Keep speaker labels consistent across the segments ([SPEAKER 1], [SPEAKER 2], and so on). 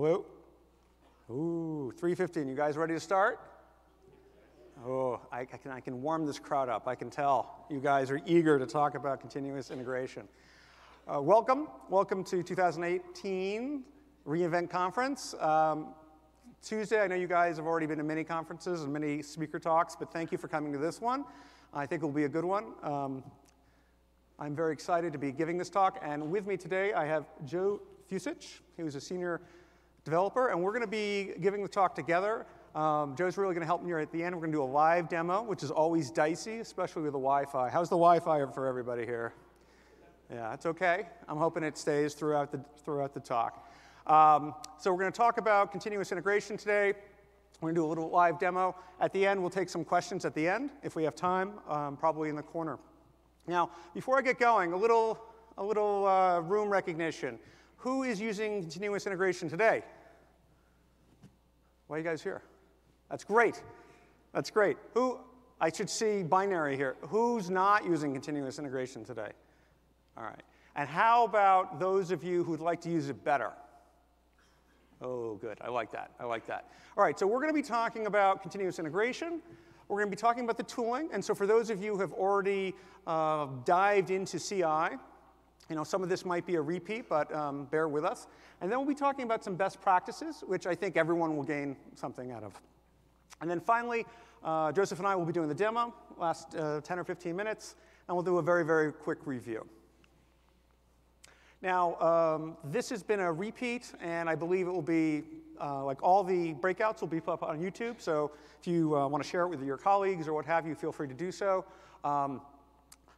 [SPEAKER 1] Hello? Ooh, 315. You guys ready to start? Oh, I, I, can, I can warm this crowd up. I can tell you guys are eager to talk about continuous integration. Uh, welcome. Welcome to 2018 reInvent Conference. Um, Tuesday, I know you guys have already been to many conferences and many speaker talks, but thank you for coming to this one. I think it will be a good one. Um, I'm very excited to be giving this talk, and with me today I have Joe Fusich, who's a senior developer, and we're going to be giving the talk together. Um, Joe's really going to help me here at the end. We're going to do a live demo, which is always dicey, especially with the Wi-Fi. How's the Wi-Fi for everybody here? Yeah, it's okay. I'm hoping it stays throughout the, throughout the talk. Um, so we're going to talk about continuous integration today. We're going to do a little live demo. At the end, we'll take some questions at the end, if we have time, um, probably in the corner. Now, before I get going, a little, a little uh, room recognition. Who is using continuous integration today? Why are you guys here? That's great. That's great. Who, I should see binary here. Who's not using continuous integration today? All right. And how about those of you who'd like to use it better? Oh, good. I like that. I like that. All right, so we're going to be talking about continuous integration. We're going to be talking about the tooling. And so for those of you who have already uh, dived into CI, you know, some of this might be a repeat, but um, bear with us. And then we'll be talking about some best practices, which I think everyone will gain something out of. And then finally, uh, Joseph and I will be doing the demo, last uh, 10 or 15 minutes, and we'll do a very, very quick review. Now, um, this has been a repeat, and I believe it will be, uh, like all the breakouts will be up on YouTube, so if you uh, want to share it with your colleagues or what have you, feel free to do so. Um,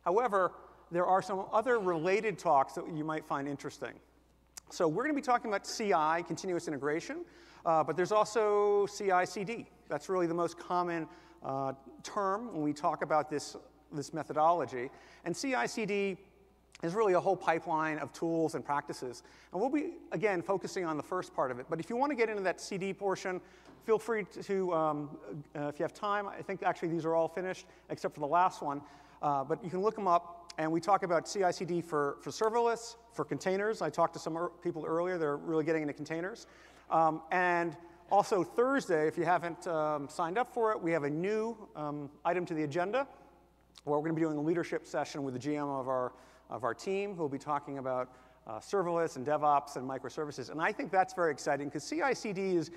[SPEAKER 1] however, there are some other related talks that you might find interesting. So we're going to be talking about CI, continuous integration, uh, but there's also CI/CD. That's really the most common uh, term when we talk about this, this methodology. And CI/CD is really a whole pipeline of tools and practices. And we'll be, again, focusing on the first part of it. But if you want to get into that CD portion, feel free to, um, uh, if you have time, I think actually these are all finished, except for the last one. Uh, but you can look them up, and we talk about CI/CD for, for serverless, for containers. I talked to some people earlier, they're really getting into containers. Um, and also Thursday, if you haven't um, signed up for it, we have a new um, item to the agenda where we're going to be doing a leadership session with the GM of our of our team who will be talking about uh, serverless and DevOps and microservices. And I think that's very exciting because CI CD is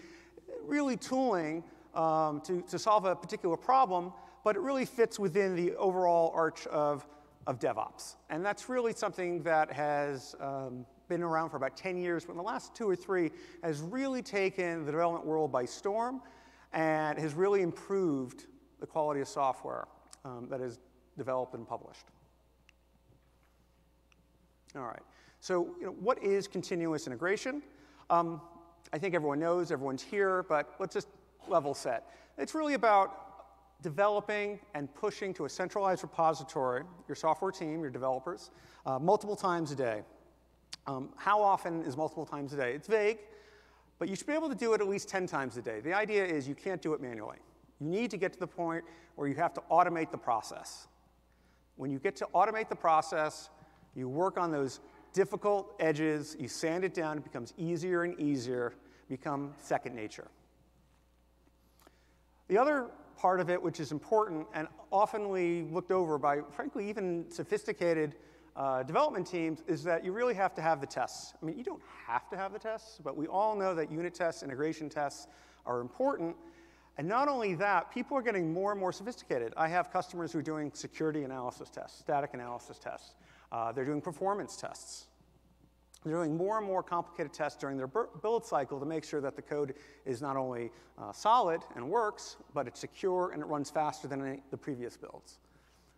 [SPEAKER 1] really tooling um, to, to solve a particular problem, but it really fits within the overall arch of, of DevOps. And that's really something that has um, been around for about 10 years, but in the last two or three has really taken the development world by storm and has really improved the quality of software um, that is developed and published. All right. So, you know, what is continuous integration? Um, I think everyone knows, everyone's here, but let's just level set. It's really about developing and pushing to a centralized repository, your software team, your developers, uh, multiple times a day. Um, how often is multiple times a day? It's vague, but you should be able to do it at least 10 times a day. The idea is you can't do it manually. You need to get to the point where you have to automate the process. When you get to automate the process, you work on those difficult edges, you sand it down, it becomes easier and easier, become second nature. The other part of it, which is important and oftenly looked over by, frankly, even sophisticated uh, development teams, is that you really have to have the tests. I mean, you don't have to have the tests, but we all know that unit tests, integration tests are important. And not only that, people are getting more and more sophisticated. I have customers who are doing security analysis tests, static analysis tests. Uh, they're doing performance tests. They're doing more and more complicated tests during their build cycle to make sure that the code is not only uh, solid and works, but it's secure and it runs faster than any, the previous builds.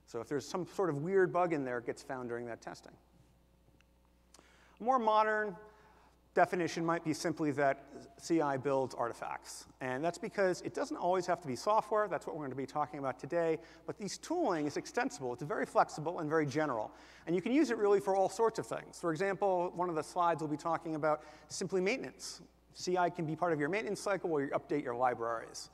[SPEAKER 1] So if there's some sort of weird bug in there, it gets found during that testing. More modern definition might be simply that CI builds artifacts. And that's because it doesn't always have to be software. That's what we're going to be talking about today. But these tooling is extensible. It's very flexible and very general. And you can use it really for all sorts of things. For example, one of the slides will be talking about simply maintenance. CI can be part of your maintenance cycle where you update your libraries.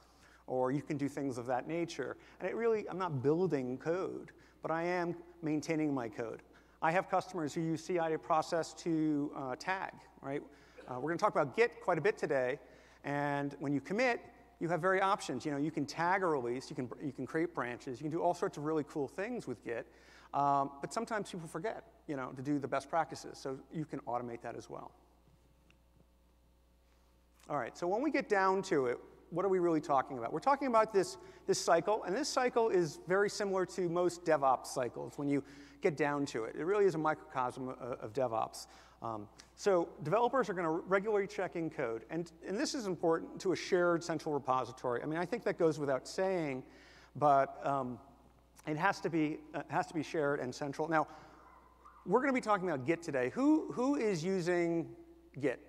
[SPEAKER 1] Or you can do things of that nature. And it really, I'm not building code, but I am maintaining my code. I have customers who use CI to process to uh, tag, right? Uh, we're going to talk about Git quite a bit today. And when you commit, you have very options. You know, you can tag a release, you can, you can create branches, you can do all sorts of really cool things with Git. Um, but sometimes people forget, you know, to do the best practices. So you can automate that as well. All right, so when we get down to it, what are we really talking about? We're talking about this, this cycle, and this cycle is very similar to most DevOps cycles when you get down to it. It really is a microcosm of, of DevOps. Um, so developers are going to regularly check in code, and, and this is important to a shared central repository. I mean, I think that goes without saying, but um, it has to, be, uh, has to be shared and central. Now, we're going to be talking about Git today. Who, who is using Git?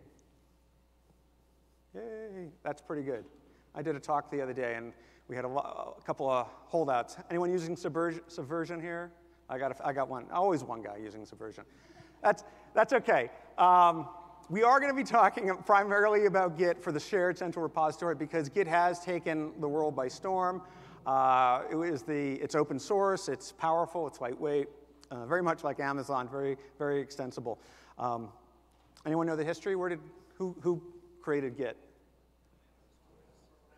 [SPEAKER 1] Yay, that's pretty good. I did a talk the other day, and we had a, a couple of holdouts. Anyone using Subversion, Subversion here? I got, a, I got one. Always one guy using Subversion. That's, that's okay. Um, we are going to be talking primarily about Git for the shared central repository because Git has taken the world by storm. Uh, it is the, it's open source, it's powerful, it's lightweight, uh, very much like Amazon, very, very extensible. Um, anyone know the history? Where did, who, who created Git?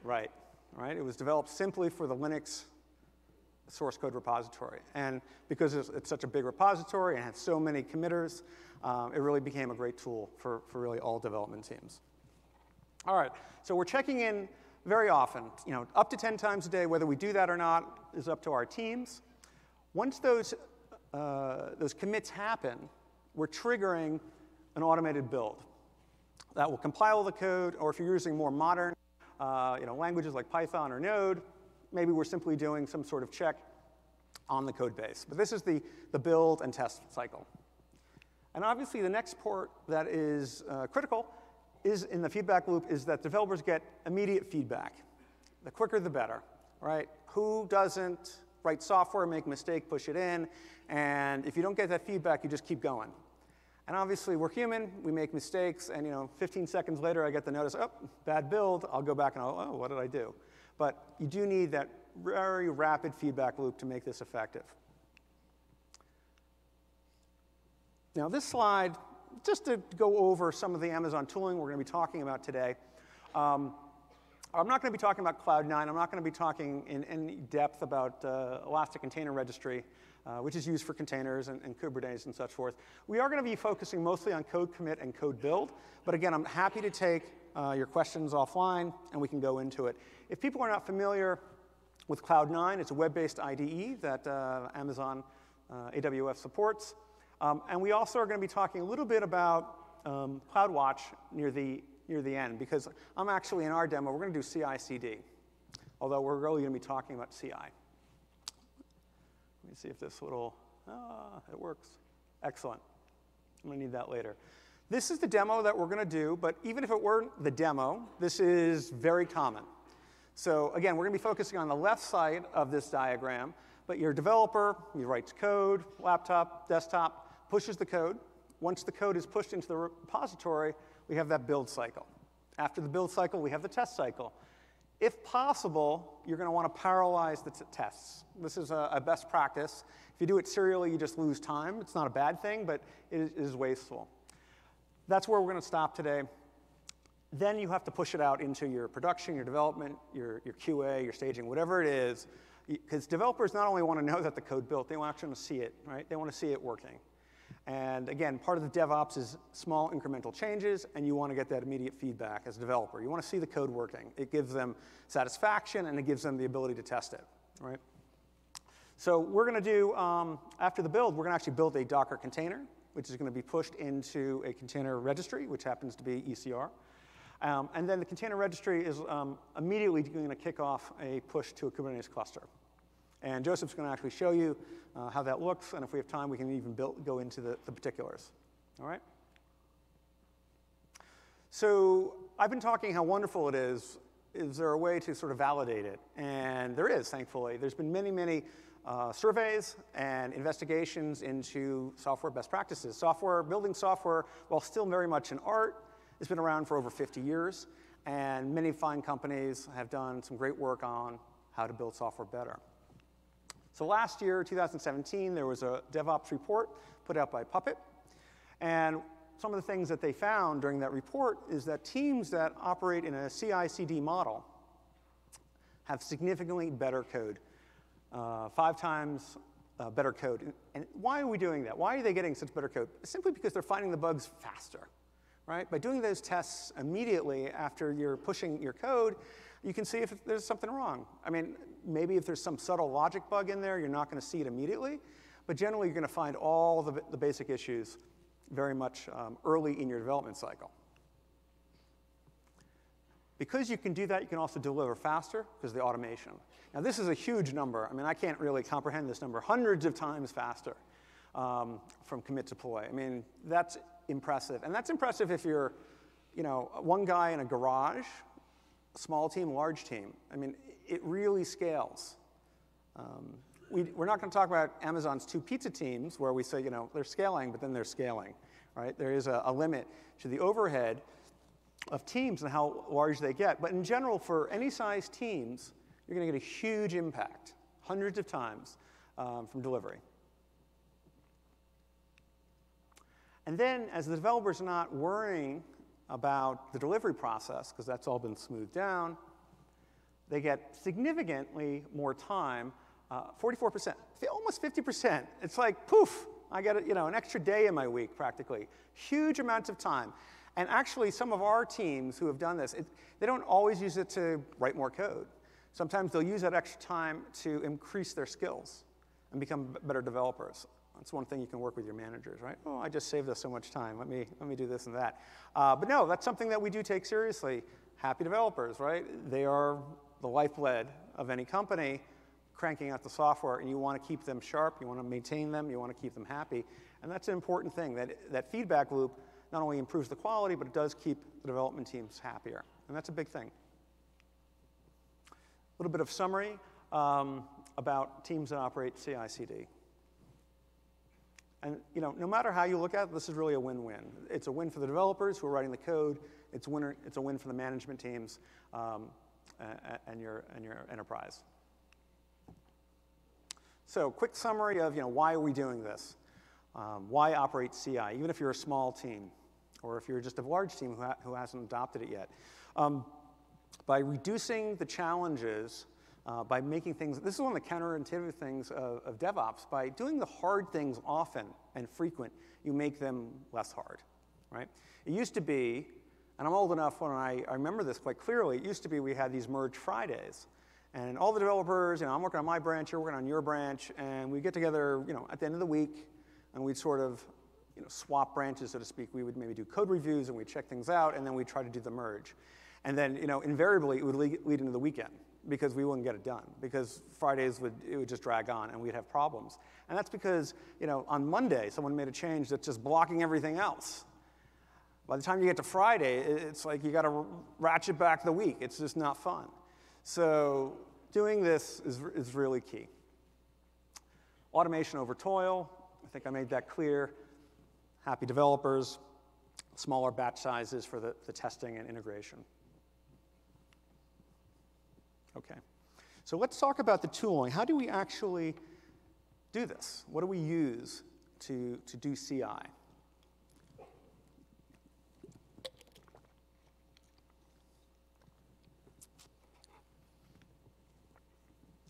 [SPEAKER 1] Right, right. It was developed simply for the Linux source code repository. And because it's, it's such a big repository and has so many committers, um, it really became a great tool for, for really all development teams. All right, so we're checking in very often, you know, up to 10 times a day. Whether we do that or not is up to our teams. Once those, uh, those commits happen, we're triggering an automated build. That will compile the code, or if you're using more modern uh, you know, languages like Python or Node, maybe we're simply doing some sort of check on the code base. But this is the, the build and test cycle. And obviously, the next part that is uh, critical is in the feedback loop is that developers get immediate feedback. The quicker, the better, right? Who doesn't write software, make a mistake, push it in, and if you don't get that feedback, you just keep going. And obviously, we're human, we make mistakes, and you know, 15 seconds later, I get the notice, oh, bad build, I'll go back and I'll, oh, what did I do? But you do need that very rapid feedback loop to make this effective. Now, this slide, just to go over some of the Amazon tooling we're going to be talking about today. Um, I'm not going to be talking about Cloud9. I'm not going to be talking in any depth about uh, Elastic Container Registry uh, which is used for containers and, and, Kubernetes and such forth. We are going to be focusing mostly on code commit and code build, but again, I'm happy to take uh, your questions offline and we can go into it. If people are not familiar with Cloud9, it's a web-based IDE that uh, Amazon uh, AWS supports. Um, and we also are going to be talking a little bit about um, CloudWatch near the, near the end, because I'm actually in our demo, we're going to do CI/CD, although we're really going to be talking about CI. Me see if this little, ah, it works. Excellent. I'm to need that later. This is the demo that we're to do, but even if it weren't the demo, this is very common. So again, we're to be focusing on the left side of this diagram, but your developer, he writes code, laptop, desktop, pushes the code. Once the code is pushed into the repository, we have that build cycle. After the build cycle, we have the test cycle. If possible, you're going to want to parallelize the tests. This is a, a, best practice. If you do it serially, you just lose time. It's not a bad thing, but it is, it is wasteful. That's where we're going to stop today. Then you have to push it out into your production, your development, your, your QA, your staging, whatever it is. Because developers not only want to know that the code built, they want to see it, right? They want to see it working. And again, part of the DevOps is small incremental changes, and you want to get that immediate feedback as a developer. You want to see the code working. It gives them satisfaction, and it gives them the ability to test it, right? So we're going to do, um, after the build, we're going to actually build a Docker container, which is going to be pushed into a container registry, which happens to be ECR. Um, and then the container registry is um, immediately going to kick off a push to a Kubernetes cluster. And Joseph's going to actually show you uh, how that looks, and if we have time, we can even build, go into the, the particulars. All right? So I've been talking how wonderful it is. Is there a way to sort of validate it? And there is, thankfully. There's been many, many uh, surveys and investigations into software best practices. Software, building software, while still very much an art, has been around for over 50 years, and many fine companies have done some great work on how to build software better. So last year, 2017, there was a DevOps report put out by Puppet. And some of the things that they found during that report is that teams that operate in a CI/CD model have significantly better code, uh, five times uh, better code. And why are we doing that? Why are they getting such better code? Simply because they're finding the bugs faster, right? By doing those tests immediately after you're pushing your code, you can see if there's something wrong. I mean, maybe if there's some subtle logic bug in there, you're not going to see it immediately, but generally you're going to find all the, the basic issues very much um, early in your development cycle. Because you can do that, you can also deliver faster because of the automation. Now, this is a huge number. I mean, I can't really comprehend this number. Hundreds of times faster um, from commit to deploy. I mean, that's impressive. And that's impressive if you're, you know, one guy in a garage, small team, large team. I mean, it really scales. Um, we, are not going to talk about Amazon's two pizza teams where we say, you know, they're scaling, but then they're scaling, right? There is a, a limit to the overhead of teams and how large they get. But in general, for any size teams, you're going to get a huge impact, hundreds of times um, from delivery. And then, as the developer's not worrying about the delivery process, because that's all been smoothed down, they get significantly more time, uh, 44%, almost 50%. It's like, poof, I get you know, an extra day in my week practically. Huge amounts of time. And actually, some of our teams who have done this, it, they don't always use it to write more code. Sometimes they'll use that extra time to increase their skills and become better developers. That's one thing you can work with your managers, right? Oh, I just saved us so much time. Let me, let me do this and that. Uh, but no, that's something that we do take seriously. Happy developers, right? They are the lifeblood of any company cranking out the software, and you want to keep them sharp, you want to maintain them, you want to keep them happy. And that's an important thing. That, that feedback loop not only improves the quality, but it does keep the development teams happier. And that's a big thing. A little bit of summary um, about teams that operate CI/CD. And you know, no matter how you look at it, this is really a win-win. It's a win for the developers who are writing the code. It's, winner, it's a win for the management teams um, and, your, and your enterprise. So, quick summary of you know, why are we doing this? Um, why operate CI, even if you're a small team? or if you're just a large team who, ha who hasn't adopted it yet. Um, by reducing the challenges, uh, by making things, this is one of the counterintuitive things of, of, DevOps, by doing the hard things often and frequent, you make them less hard, right? It used to be, and I'm old enough when I, I remember this quite clearly, it used to be we had these merge Fridays. And all the developers, you know, I'm working on my branch, you're working on your branch, and we get together, you know, at the end of the week, and we'd sort of you know, swap branches, so to speak. We would maybe do code reviews and we'd check things out, and then we'd try to do the merge. And then, you know, invariably it would lead, into the weekend because we wouldn't get it done because Fridays would, it would just drag on and we'd have problems. And that's because, you know, on Monday someone made a change that's just blocking everything else. By the time you get to Friday, it's like you got to ratchet back the week. It's just not fun. So doing this is, is really key. Automation over toil, I think I made that clear happy developers, smaller batch sizes for the, the testing and integration. Okay, so let's talk about the tooling. How do we actually do this? What do we use to, to do CI?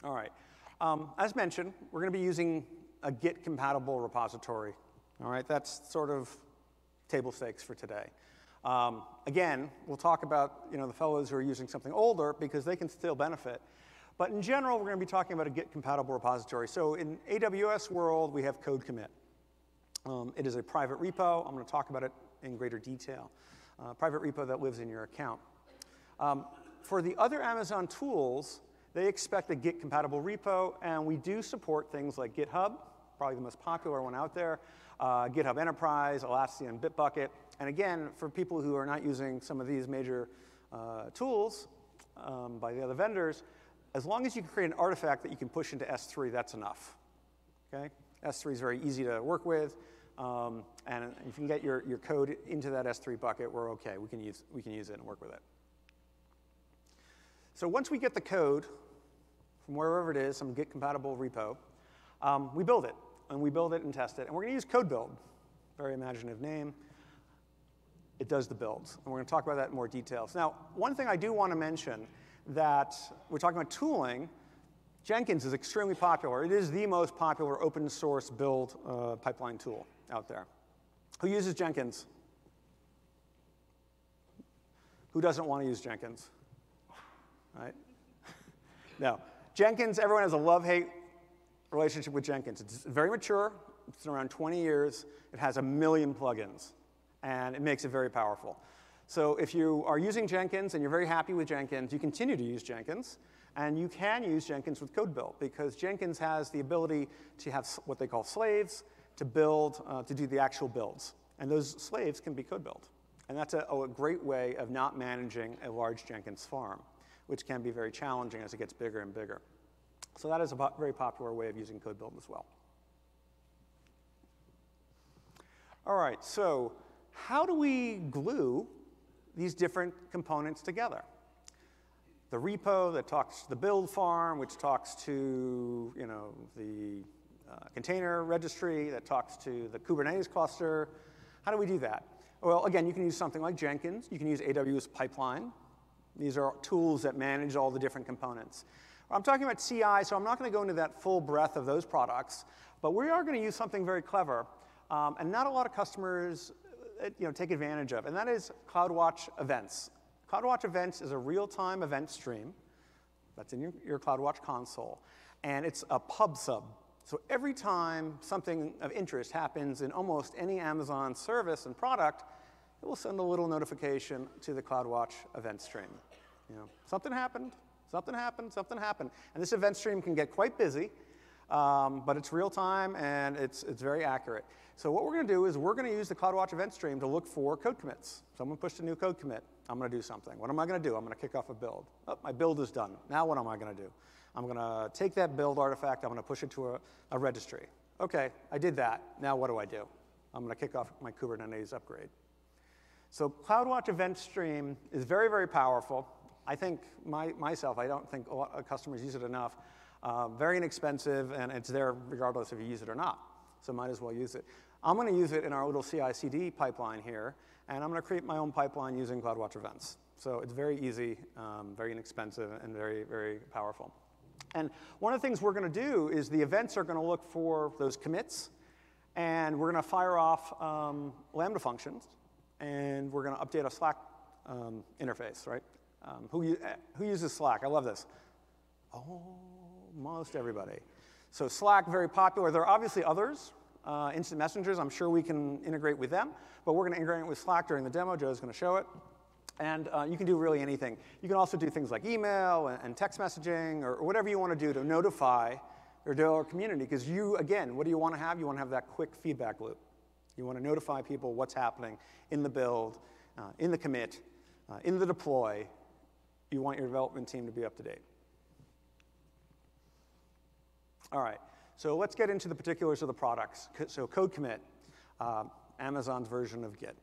[SPEAKER 1] All right. Um, as mentioned, we're going to be using a Git compatible repository all right, that's sort of table stakes for today. Um, again, we'll talk about you know, the fellows who are using something older because they can still benefit. But in general, we're going to be talking about a Git compatible repository. So in AWS world, we have code commit. Um, it is a private repo. I'm going to talk about it in greater detail. Uh, private repo that lives in your account. Um, for the other Amazon tools, they expect a Git compatible repo, and we do support things like GitHub, probably the most popular one out there uh, GitHub Enterprise, Atlassian Bitbucket. And again, for people who are not using some of these major uh, tools um, by the other vendors, as long as you can create an artifact that you can push into S3, that's enough. Okay? S3 is very easy to work with. Um, and if you can get your, your code into that S3 bucket, we're okay. We can, use, we can use it and work with it. So once we get the code from wherever it is, some Git compatible repo, um, we build it and we build it and test it. And we're going to use code build, very imaginative name. it does the builds. And we're going to talk about that in more details. Now, one thing I do want to mention that we're talking about tooling, Jenkins is extremely popular. It is the most popular open source build uh, pipeline tool out there. Who uses Jenkins? Who doesn't want to use Jenkins? Right? no. Jenkins, everyone has a love hate relationship with Jenkins. It's very mature, it's around 20 years, it has a million plugins, and it makes it very powerful. So if you are using Jenkins and you're very happy with Jenkins, you continue to use Jenkins. And you can use Jenkins with code build because Jenkins has the ability to have what they call slaves to build, uh, to do the actual builds. And those slaves can be code build. And that's a, a, great way of not managing a large Jenkins farm, which can be very challenging as it gets bigger and bigger. So that is a very popular way of using code build as well. All right, so how do we glue these different components together? The repo that talks to the build farm, which talks to you know, the uh, container registry, that talks to the Kubernetes cluster. How do we do that? Well, again, you can use something like Jenkins. You can use AWS Pipeline. These are tools that manage all the different components. I'm talking about CI, so I'm not going to go into that full breadth of those products, but we are going to use something very clever, um, and not a lot of customers uh, you know, take advantage of, and that is CloudWatch events. CloudWatch events is a real-time event stream that's in your, your CloudWatch console, and it's a pub sub. So every time something of interest happens in almost any Amazon service and product, it will send a little notification to the CloudWatch event stream. You know, something happened, something happened, something happened. And this event stream can get quite busy, um, but it's real time and it's, it's very accurate. So what we're to do is we're to use the CloudWatch event stream to look for code commits. Someone pushed a new code commit. I'm to do something. What am I to do? I'm to kick off a build. Oh, my build is done. Now what am I to do? I'm to take that build artifact, I'm to push it to a, a registry. Okay, I did that. Now what do I do? I'm to kick off my Kubernetes upgrade. So CloudWatch Event Stream is very, very powerful. I think my, myself, I don't think customers use it enough. Uh, very inexpensive, and it's there regardless if you use it or not. So might as well use it. I'm going to use it in our little CI/CD pipeline here, and I'm going to create my own pipeline using CloudWatch events. So it's very easy, um, very inexpensive, and very, very powerful. And one of the things we're going to do is the events are going to look for those commits, and we're going to fire off um, Lambda functions, and we're going to update a Slack um, interface, right? Um, who, who uses Slack? I love this. Almost everybody. So Slack, very popular. There are obviously others. Uh, instant messengers, I'm sure we can integrate with them, but we're going to integrate with Slack during the demo. Joe's going to show it. And uh, you can do really anything. You can also do things like email and, and text messaging or, or, whatever you want to do to notify your dev community. Because you, again, what do you want to have? You want to have that quick feedback loop. You want to notify people what's happening in the build, uh, in the commit, uh, in the deploy. You want your development team to be up to date. All right, so let's get into the particulars of the products. So code commit, uh, Amazon's version of Git.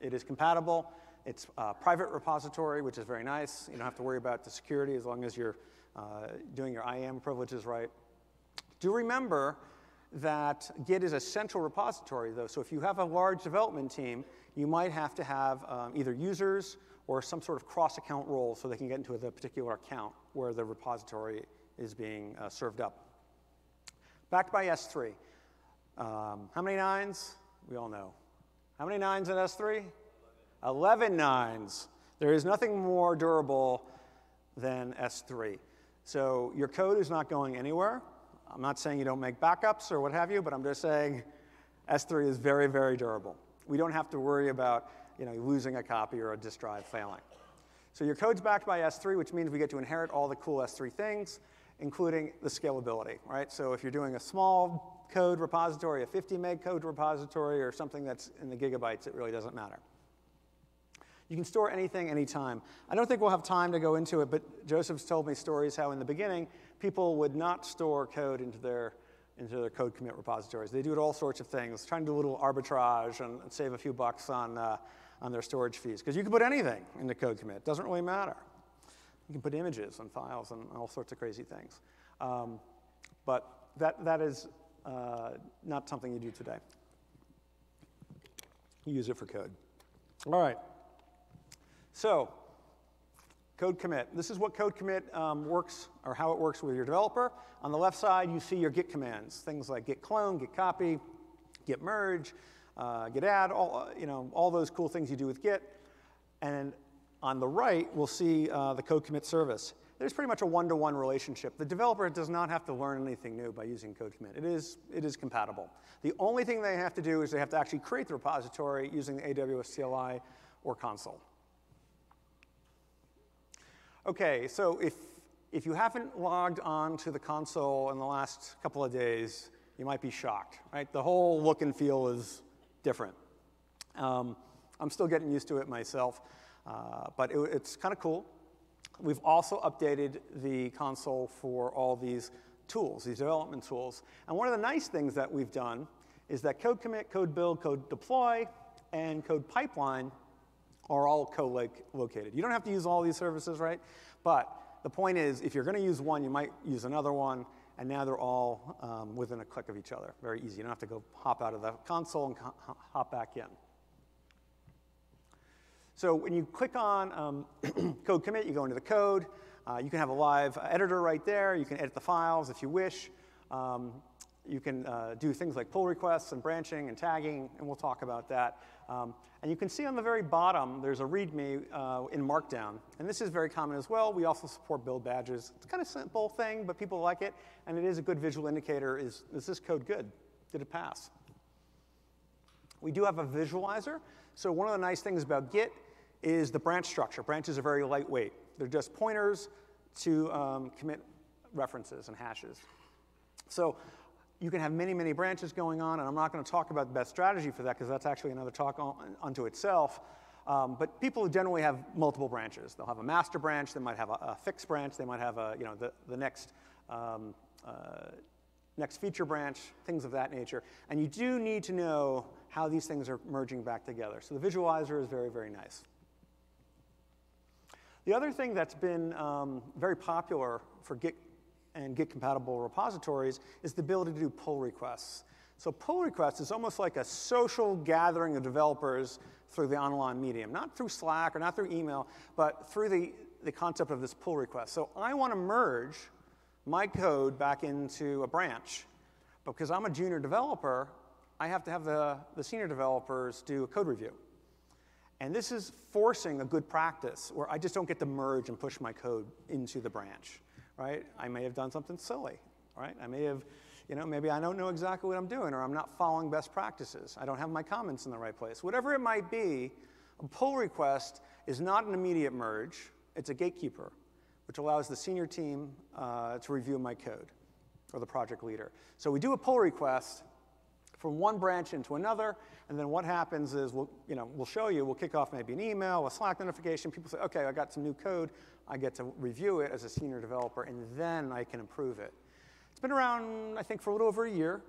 [SPEAKER 1] It is compatible it's a private repository, which is very nice. You don't have to worry about the security as long as you're uh, doing your IAM privileges right. Do remember that Git is a central repository, though. So if you have a large development team, you might have to have um, either users or some sort of cross-account role so they can get into the particular account where the repository is being uh, served up. Backed by S3. Um, how many nines? We all know. How many nines in S3? 11 nines. There is nothing more durable than S3. So your code is not going anywhere. I'm not saying you don't make backups or what have you, but I'm just saying S3 is very, very durable. We don't have to worry about you know, losing a copy or a disk drive failing. So your code's backed by S3, which means we get to inherit all the cool S3 things, including the scalability, right? So if you're doing a small code repository, a 50 meg code repository, or something that's in the gigabytes, it really doesn't matter. You can store anything anytime. I don't think we'll have time to go into it, but Joseph's told me stories how in the beginning people would not store code into their into their code commit repositories. They do it all sorts of things, trying to do a little arbitrage and, and save a few bucks on, uh, on their storage fees. Because you can put anything into code commit, it doesn't really matter. You can put images and files and all sorts of crazy things. Um, but that, that is uh, not something you do today. You use it for code. All right. So, code commit. This is what code commit um, works, or how it works with your developer. On the left side, you see your git commands, things like git clone, git copy, git merge, uh, git add, all, you know, all those cool things you do with git. And on the right, we'll see uh, the code commit service. There's pretty much a one-to-one -one relationship. The developer does not have to learn anything new by using code commit. It is, it is compatible. The only thing they have to do is they have to actually create the repository using the AWS CLI or console. Okay, so if, if you haven't logged on to the console in the last couple of days, you might be shocked, right? The whole look and feel is different. Um, I'm still getting used to it myself. Uh, but it, it's kind of cool. We've also updated the console for all these tools, these development tools. And one of the nice things that we've done is that code commit, code build, code deploy, and code pipeline are all co-located. You don't have to use all these services, right? But the point is, if you're going to use one, you might use another one, and now they're all um, within a click of each other. Very easy. You don't have to go hop out of the console and hop back in. So when you click on um, code commit, you go into the code. Uh, you can have a live editor right there. You can edit the files if you wish. Um, you can uh, do things like pull requests and branching and tagging, and we'll talk about that. Um, and you can see on the very bottom, there's a README uh, in Markdown. And this is very common as well. We also support build badges. It's kind of simple thing, but people like it. And it is a good visual indicator. Is, is this code good? Did it pass? We do have a visualizer. So one of the nice things about Git is the branch structure. Branches are very lightweight. They're just pointers to um, commit references and hashes. So you can have many, many branches going on, and I'm not going to talk about the best strategy for that because that's actually another talk on, unto itself. Um, but people generally have multiple branches. They'll have a master branch, they might have a, a fixed branch, they might have a, you know, the, the next, um, uh, next feature branch, things of that nature. And you do need to know how these things are merging back together. So the visualizer is very, very nice. The other thing that's been um, very popular for Git and Git compatible repositories is the ability to do pull requests. So pull requests is almost like a social gathering of developers through the online medium, not through Slack or not through email, but through the, the concept of this pull request. So I want to merge my code back into a branch. Because I'm a junior developer, I have to have the, the senior developers do a code review. And this is forcing a good practice where I just don't get to merge and push my code into the branch, right? I may have done something silly, right? I may have, you know, maybe I don't know exactly what I'm doing or I'm not following best practices. I don't have my comments in the right place. Whatever it might be, a pull request is not an immediate merge. It's a gatekeeper, which allows the senior team uh, to review my code or the project leader. So we do a pull request from one branch into another, and then what happens is we'll, you know, we'll show you, we'll kick off maybe an email, a Slack notification. People say, okay, I got some new code. I get to review it as a senior developer, and then I can improve it. It's been around, I think, for a little over a year,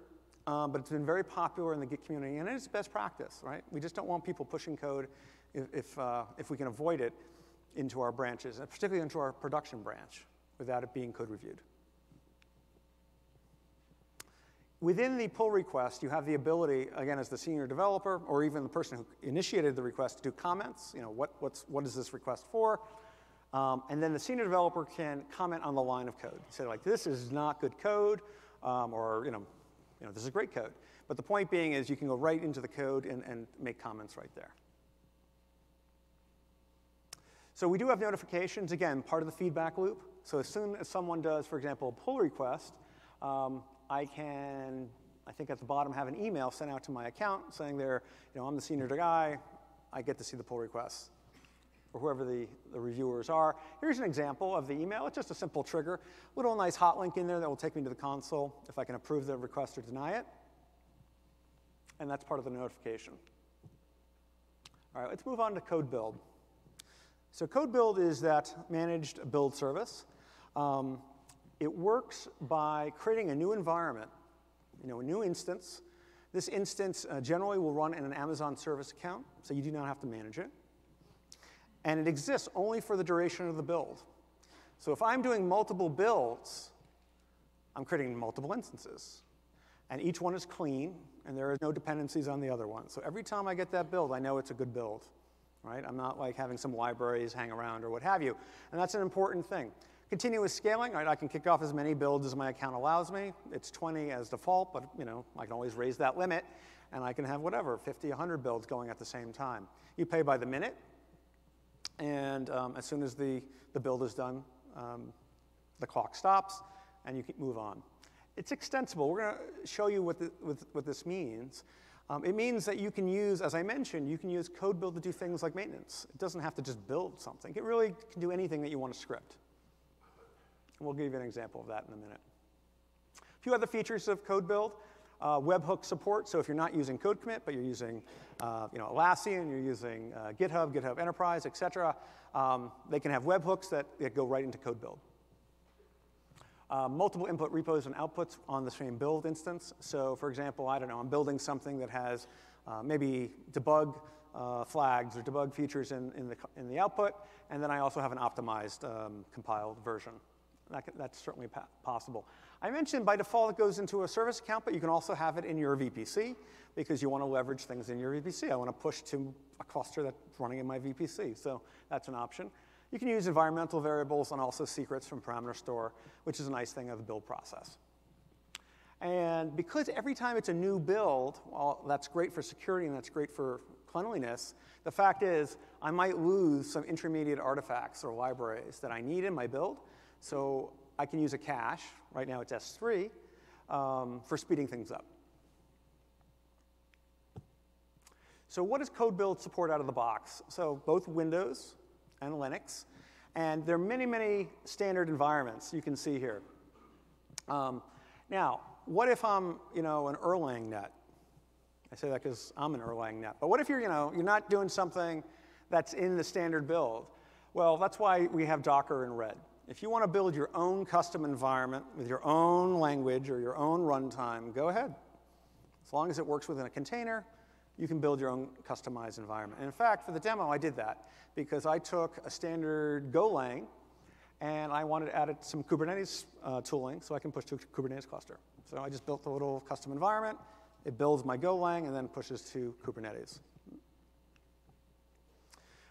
[SPEAKER 1] um, but it's been very popular in the Git community, and it is best practice, right? We just don't want people pushing code if, if, uh, if we can avoid it into our branches, and particularly into our production branch, without it being code reviewed. Within the pull request, you have the ability, again, as the senior developer or even the person who initiated the request to do comments. You know, what, what's, what is this request for? Um, and then the senior developer can comment on the line of code. Say like, this is not good code, um, or you know, you know, this is great code. But the point being is you can go right into the code and, and make comments right there. So we do have notifications, again, part of the feedback loop. So as soon as someone does, for example, a pull request, um, I can, I think at the bottom, have an email sent out to my account saying there, you know, I'm the senior guy, I get to see the pull requests, or whoever the, the reviewers are. Here's an example of the email. It's just a simple trigger. Little nice hot link in there that will take me to the console if I can approve the request or deny it. And that's part of the notification. All right, let's move on to code build. So code build is that managed build service. Um, it works by creating a new environment, you know, a new instance. This instance uh, generally will run in an Amazon service account, so you do not have to manage it. And it exists only for the duration of the build. So if I'm doing multiple builds, I'm creating multiple instances. And each one is clean, and there are no dependencies on the other one. So every time I get that build, I know it's a good build. right? I'm not like having some libraries hang around or what have you. And that's an important thing. Continuous scaling, right? I can kick off as many builds as my account allows me. It's 20 as default, but you know, I can always raise that limit and I can have whatever, 50, 100 builds going at the same time. You pay by the minute, and um, as soon as the, the build is done, um, the clock stops and you can move on. It's extensible. We're going to show you what, the, what, what this means. Um, it means that you can use, as I mentioned, you can use code build to do things like maintenance. It doesn't have to just build something. It really can do anything that you want to script. And we'll give you an example of that in a minute. A few other features of code build. Uh, webhook support, so if you're not using CodeCommit, but you're using uh, you know, Atlassian, you're using uh, GitHub, GitHub Enterprise, et cetera, um, they can have webhooks that, that go right into code build. Uh, multiple input repos and outputs on the same build instance. So for example, I don't know, I'm building something that has uh, maybe debug uh, flags or debug features in, in, the, in the output, and then I also have an optimized um, compiled version. That that's certainly possible. I mentioned by default it goes into a service account, but you can also have it in your VPC because you want to leverage things in your VPC. I want to push to a cluster that's running in my VPC, so that's an option. You can use environmental variables and also secrets from parameter store, which is a nice thing of the build process. And because every time it's a new build, well, that's great for security and that's great for cleanliness, the fact is I might lose some intermediate artifacts or libraries that I need in my build. So I can use a cache, right now it's S3, um, for speeding things up. So what does code build support out of the box? So both Windows and Linux, and there are many, many standard environments you can see here. Um, now, what if I'm, you know, an Erlang net? I say that because I'm an Erlang net. But what if you're, you know, you're not doing something that's in the standard build? Well, that's why we have Docker in Red. If you want to build your own custom environment with your own language or your own runtime, go ahead. As long as it works within a container, you can build your own customized environment. And in fact, for the demo, I did that because I took a standard Golang and I wanted to add some Kubernetes uh, tooling so I can push to a Kubernetes cluster. So I just built a little custom environment. It builds my Golang and then pushes to Kubernetes.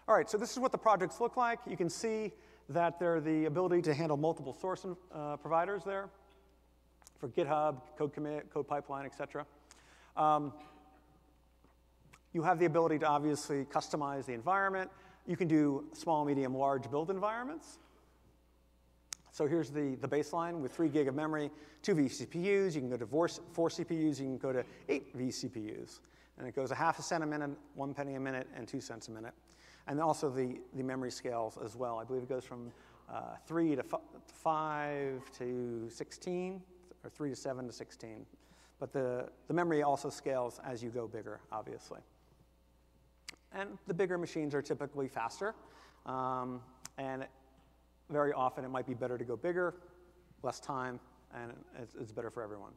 [SPEAKER 1] All right, so this is what the projects look like. You can see that they're the ability to handle multiple source uh, providers there for GitHub, code commit, code pipeline, et cetera. Um, you have the ability to obviously customize the environment. You can do small, medium, large build environments. So here's the, the baseline with three gig of memory, two vCPUs. You can go to four, four CPUs. You can go to eight vCPUs. And it goes a half a cent a minute, one penny a minute, and two cents a minute and also the, the memory scales as well. I believe it goes from uh, 3 to 5 to 16, or 3 to 7 to 16. But the, the memory also scales as you go bigger, obviously. And the bigger machines are typically faster, um, and very often it might be better to go bigger, less time, and it's, it's better for everyone.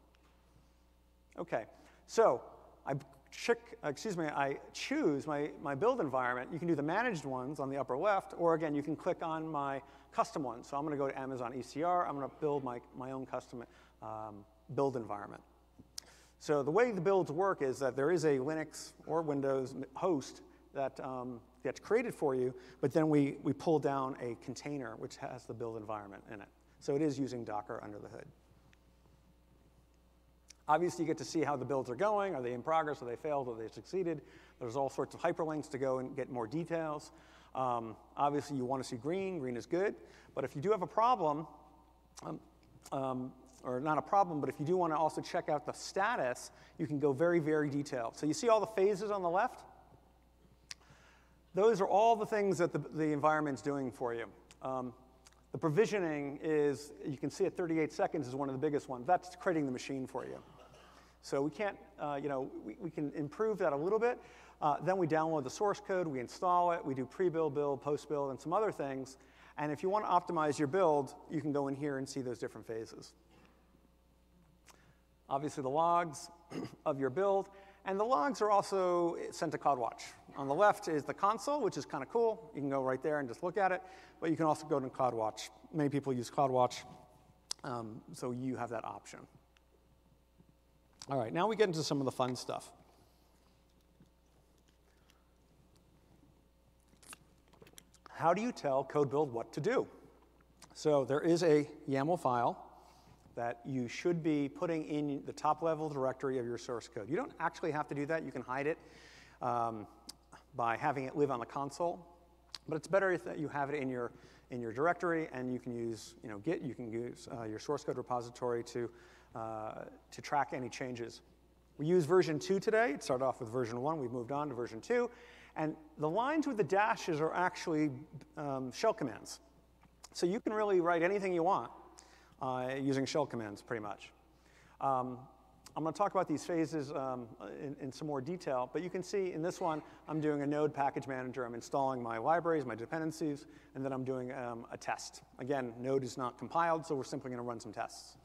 [SPEAKER 1] Okay, so I chick, excuse me, I choose my, my build environment, you can do the managed ones on the upper left, or again, you can click on my custom ones. So I'm going to go to Amazon ECR. I'm going to build my, my own custom um, build environment. So the way the builds work is that there is a Linux or Windows host that um, gets created for you, but then we, we pull down a container which has the build environment in it. So it is using Docker under the hood. Obviously, you get to see how the builds are going. Are they in progress? Are they failed? Are they succeeded? There's all sorts of hyperlinks to go and get more details. Um, obviously, you want to see green. Green is good. But if you do have a problem, um, um, or not a problem, but if you do want to also check out the status, you can go very, very detailed. So you see all the phases on the left? Those are all the things that the, the environment's doing for you. Um, the provisioning is, you can see at 38 seconds is one of the biggest ones. That's creating the machine for you. So we can't, uh, you know, we, we, can improve that a little bit. Uh, then we download the source code, we install it, we do pre-build, build, post-build, and some other things. And if you want to optimize your build, you can go in here and see those different phases. Obviously, the logs of your build. And the logs are also sent to CloudWatch. On the left is the console, which is kind of cool. You can go right there and just look at it. But you can also go to CloudWatch. Many people use CloudWatch, um, so you have that option. All right, now we get into some of the fun stuff. how do you tell CodeBuild what to do? So there is a YAML file that you should be putting in the top level directory of your source code. You don't actually have to do that. You can hide it um, by having it live on the console. But it's better if you have it in your, in your directory and you can use you know, Git, you can use uh, your source code repository to, uh, to track any changes. We use version 2 today. It started off with version 1. We've moved on to version 2. And the lines with the dashes are actually um, shell commands. So you can really write anything you want uh, using shell commands, pretty much. Um, I'm going to talk about these phases um, in, in, some more detail, but you can see in this one, I'm doing a node package manager. I'm installing my libraries, my dependencies, and then I'm doing um, a test. Again, node is not compiled, so we're simply going to run some tests.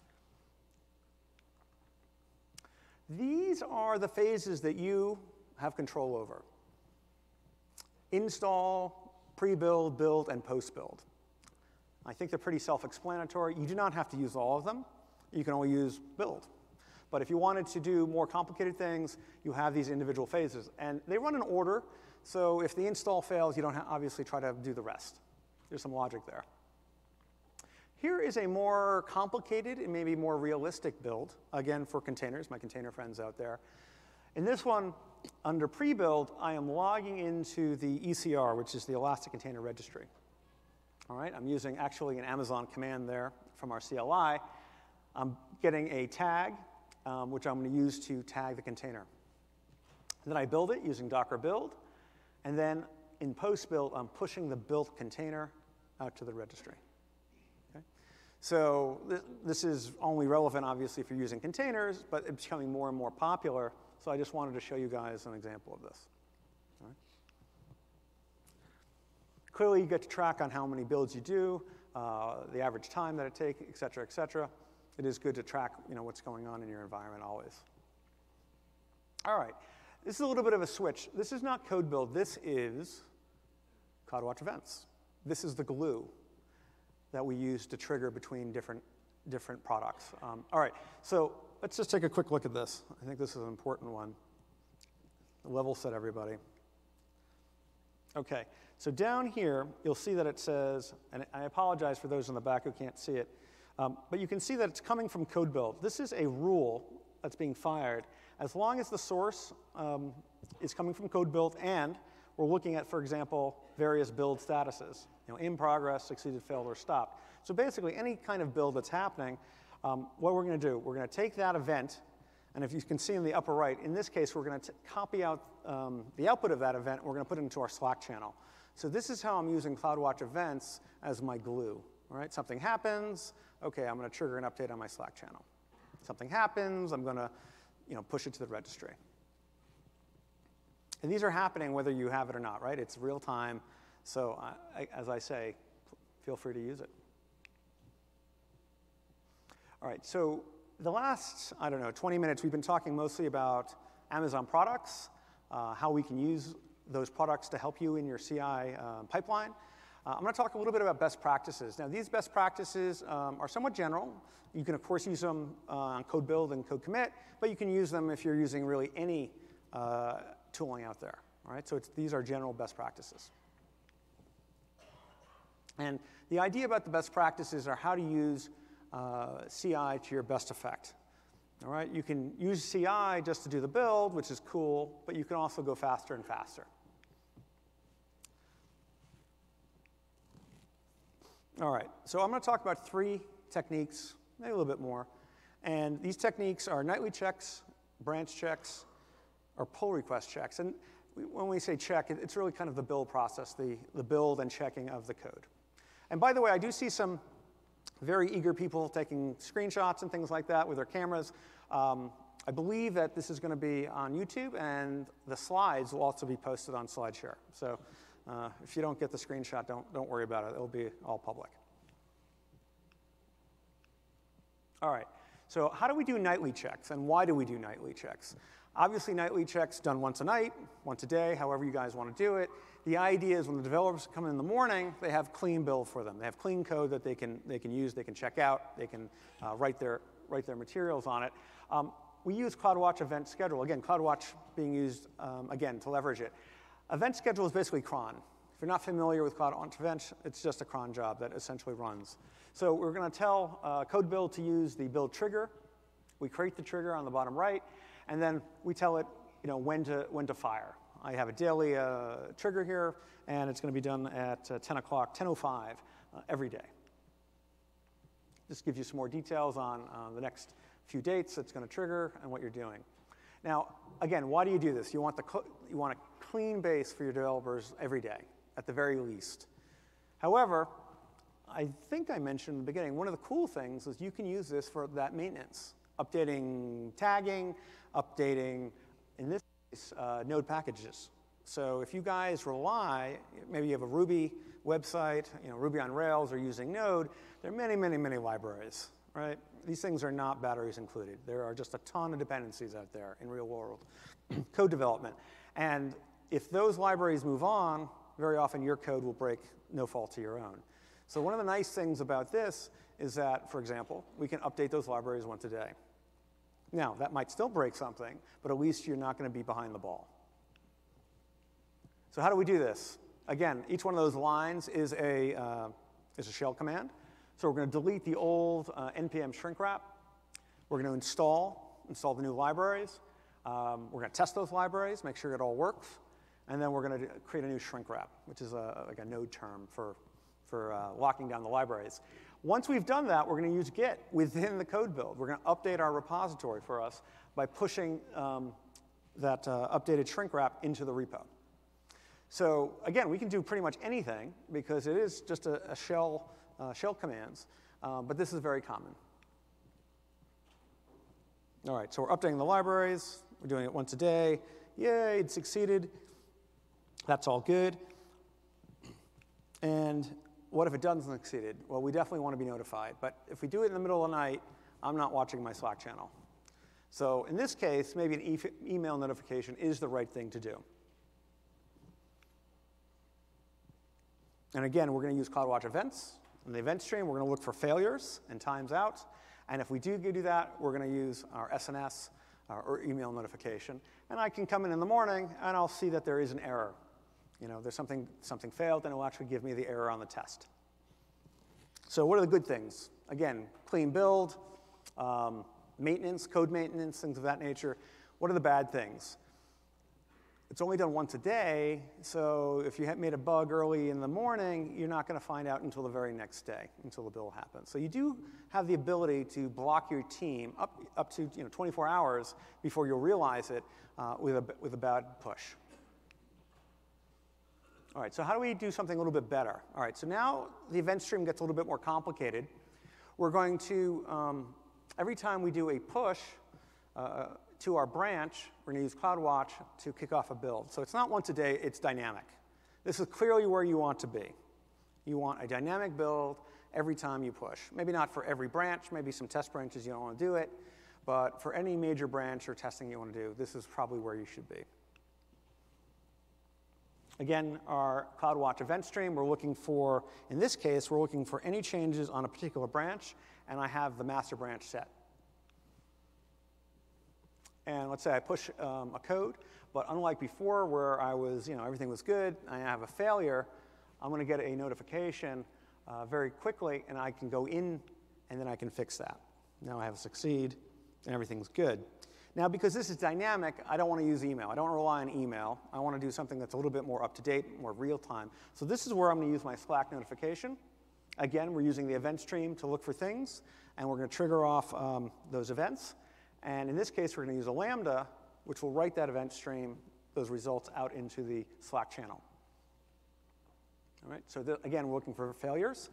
[SPEAKER 1] These are the phases that you have control over. Install, pre-build, build, and post-build. I think they're pretty self-explanatory. You do not have to use all of them. You can only use build. But if you wanted to do more complicated things, you have these individual phases. And they run in order, so if the install fails, you don't obviously try to do the rest. There's some logic there. Here is a more complicated and maybe more realistic build, again for containers, my container friends out there. In this one, under pre-build, I am logging into the ECR, which is the Elastic Container Registry. All right, I'm using actually an Amazon command there from our CLI. I'm getting a tag, um, which I'm going to use to tag the container. And then I build it using Docker build. And then in post-build, I'm pushing the built container out to the registry. So th this is only relevant, obviously, if you're using containers, but it's becoming more and more popular. So I just wanted to show you guys an example of this. Clearly, you get to track on how many builds you do, uh, the average time that it takes, et cetera, et cetera. It is good to track you know, what's going on in your environment always. All right, this is a little bit of a switch. This is not code build. This is CloudWatch events. This is the glue that we use to trigger between different, different products. Um, all right, so let's just take a quick look at this. I think this is an important one. Level set everybody. Okay, so down here, you'll see that it says, and I apologize for those in the back who can't see it, um, but you can see that it's coming from code build. This is a rule that's being fired. As long as the source um, is coming from code build and we're looking at, for example, various build statuses, you know, in progress, succeeded, failed, or stopped. So basically, any kind of build that's happening, um, what we're going to do, we're going to take that event, and if you can see in the upper right, in this case, we're going to copy out um, the output of that event, and we're going to put it into our Slack channel. So this is how I'm using CloudWatch events as my glue. All right, something happens, okay, I'm going to trigger an update on my Slack channel. Something happens, I'm going to you know, push it to the registry. And these are happening whether you have it or not, right? It's real time. So I, as I say, feel free to use it. All right, so the last, I don't know, 20 minutes, we've been talking mostly about Amazon products, uh, how we can use those products to help you in your CI uh, pipeline. Uh, I'm going to talk a little bit about best practices. Now, these best practices um, are somewhat general. You can, of course, use them uh, on code build and code commit, but you can use them if you're using really any uh, tooling out there. All right, so these are general best practices. And the idea about the best practices are how to use uh, CI to your best effect. All right, you can use CI just to do the build, which is cool, but you can also go faster and faster. All right, so I'm going to talk about three techniques, maybe a little bit more. And these techniques are nightly checks, branch checks, or pull request checks. And when we say check, it's really kind of the build process, the, the build and checking of the code. And by the way, I do see some very eager people taking screenshots and things like that with their cameras. Um, I believe that this is going to be on YouTube, and the slides will also be posted on SlideShare. So uh, if you don't get the screenshot, don't, don't worry about it. It'll be all public. All right, so how do we do nightly checks, and why do we do nightly checks? Obviously, nightly checks done once a night, once a day, however you guys want to do it. The idea is when the developers come in the morning, they have clean build for them. They have clean code that they can, they can use, they can check out, they can uh, write, their, write their materials on it. Um, we use CloudWatch Event Schedule. Again, CloudWatch being used, um, again, to leverage it. Event schedule is basically cron. If you're not familiar with Cloud Events, it's just a cron job that essentially runs. So we're going to tell uh, code build to use the build trigger. We create the trigger on the bottom right, and then we tell it you know, when, to, when to fire. I have a daily uh, trigger here, and it's going to be done at uh, 10 o'clock, 10.05 uh, every day. This gives you some more details on the next few dates it's going to trigger and what you're doing. Now, again, why do you do this? You want, the you want a clean base for your developers every day, at the very least. However, I think I mentioned in the beginning, one of the cool things is you can use this for that maintenance, updating tagging, updating, in this case, uh, node packages. So if you guys rely, maybe you have a Ruby website, you know, Ruby on Rails or using Node, there are many, many, many libraries, right? These things are not batteries included. There are just a ton of dependencies out there in real world code development. And if those libraries move on, very often your code will break no fault to your own. So one of the nice things about this is that, for example, we can update those libraries once a day. Now, that might still break something, but at least you're not going to be behind the ball. So how do we do this? Again, each one of those lines is a, uh, is a shell command. So we're going to delete the old uh, npm shrink wrap. We're going to install, install the new libraries. Um, we're going to test those libraries, make sure it all works. And then we're going to create a new shrink wrap, which is a, like a node term for, for uh, locking down the libraries. Once we've done that, we're going to use Git within the code build. We're going to update our repository for us by pushing um, that uh, updated shrink wrap into the repo. So again, we can do pretty much anything because it is just a, a shell, uh, shell commands, um, but this is very common. All right, so we're updating the libraries. We're doing it once a day. Yay, it succeeded. That's all good. And what if it doesn't succeed? Well, we definitely want to be notified. But if we do it in the middle of the night, I'm not watching my Slack channel. So in this case, maybe an e email notification is the right thing to do. And again, we're going to use CloudWatch events. In the event stream, we're going to look for failures and times out. And if we do do that, we're going to use our SNS uh, or email notification. And I can come in in the morning, and I'll see that there is an error. You know, there's something, something failed, and it will actually give me the error on the test. So what are the good things? Again, clean build, um, maintenance, code maintenance, things of that nature. What are the bad things? It's only done once a day, so if you made a bug early in the morning, you're not going to find out until the very next day, until the bill happens. So you do have the ability to block your team up, up to you know, 24 hours before you'll realize it uh, with, a, with a bad push. All right, so how do we do something a little bit better? All right, so now the event stream gets a little bit more complicated. We're going to, um, every time we do a push, uh, to our branch, we're going to use CloudWatch to kick off a build. So it's not once a day, it's dynamic. This is clearly where you want to be. You want a dynamic build every time you push. Maybe not for every branch, maybe some test branches you don't want to do it, but for any major branch or testing you want to do, this is probably where you should be. Again, our CloudWatch event stream, we're looking for, in this case, we're looking for any changes on a particular branch, and I have the master branch set and let's say I push um, a code, but unlike before where I was, you know, everything was good, I have a failure, I'm to get a notification uh, very quickly, and I can go in, and then I can fix that. Now I have a succeed, and everything's good. Now, because this is dynamic, I don't want to use email. I don't rely on email. I want to do something that's a little bit more up to date, more real time. So this is where I'm to use my Slack notification. Again, we're using the event stream to look for things, and we're to trigger off um, those events. And in this case, we're going to use a Lambda, which will write that event stream, those results out into the Slack channel. All right, so again, we're looking for failures.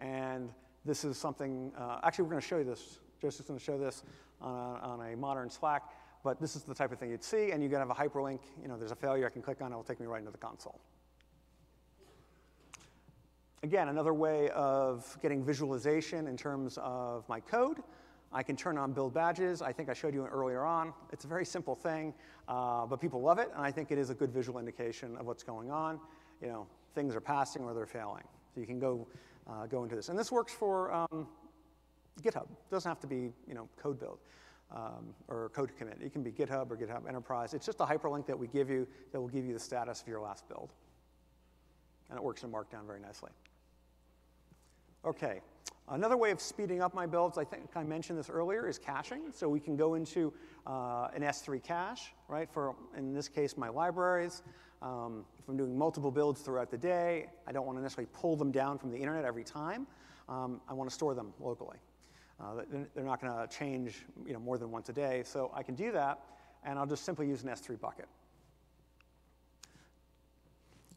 [SPEAKER 1] And this is something, uh, actually, we're going to show you this. Joseph's going to show this on a, on a modern Slack. But this is the type of thing you'd see, and you can have a hyperlink. You know, there's a failure I can click on, it will take me right into the console. Again, another way of getting visualization in terms of my code. I can turn on build badges. I think I showed you earlier on. It's a very simple thing, uh, but people love it, and I think it is a good visual indication of what's going on. You know, things are passing or they're failing. So you can go, uh, go into this. And this works for um, GitHub. It doesn't have to be, you know, code build. Um, or code commit. It can be GitHub or GitHub Enterprise. It's just a hyperlink that we give you that will give you the status of your last build. and it works in Markdown very nicely. Okay, another way of speeding up my builds, I think I mentioned this earlier, is caching. So we can go into uh, an S3 cache, right, for, in this case, my libraries. Um, if I'm doing multiple builds throughout the day, I don't want to necessarily pull them down from the internet every time. Um, I want to store them locally. Uh, they're not going to change you know, more than once a day, so I can do that, and I'll just simply use an S3 bucket.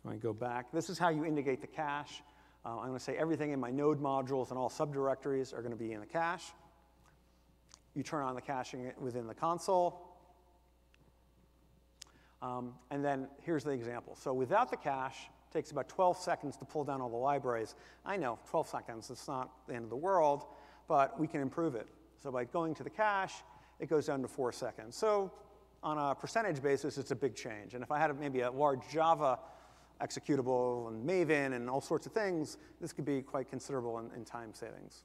[SPEAKER 1] Me go back. This is how you indicate the cache. Uh, I'm going to say everything in my node modules and all subdirectories are going to be in the cache. You turn on the caching within the console. Um, and then here's the example. So without the cache, it takes about 12 seconds to pull down all the libraries. I know, 12 seconds, it's not the end of the world, but we can improve it. So by going to the cache, it goes down to four seconds. So on a percentage basis, it's a big change. And if I had maybe a large Java executable and Maven and all sorts of things, this could be quite considerable in, in time savings.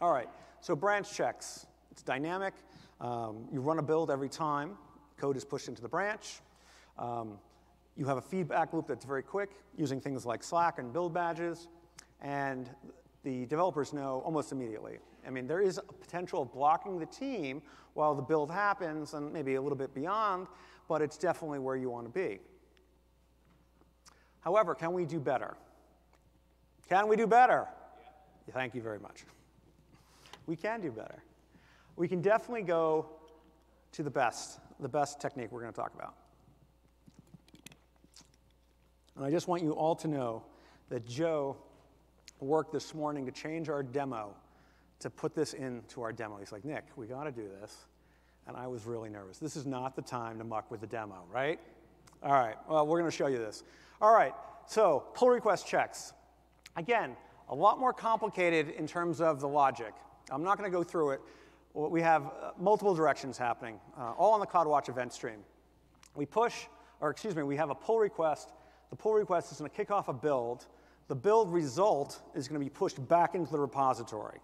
[SPEAKER 1] All right, so branch checks. It's dynamic. Um, you run a build every time code is pushed into the branch. Um, you have a feedback loop that's very quick using things like Slack and build badges. And the developers know almost immediately. I mean, there is a potential of blocking the team while the build happens and maybe a little bit beyond, but it's definitely where you want to be. However, can we do better? Can we do better? Yeah. Thank you very much. We can do better. We can definitely go to the best, the best technique we're going to talk about. And I just want you all to know that Joe worked this morning to change our demo to put this into our demo. He's like, Nick, we got to do this. And I was really nervous. This is not the time to muck with the demo, right? All right, well, we're to show you this. All right, so pull request checks. Again, a lot more complicated in terms of the logic. I'm not to go through it. We have uh, multiple directions happening, uh, all on the CloudWatch event stream. We push, or excuse me, we have a pull request. The pull request is to kick off a build. The build result is to be pushed back into the repository.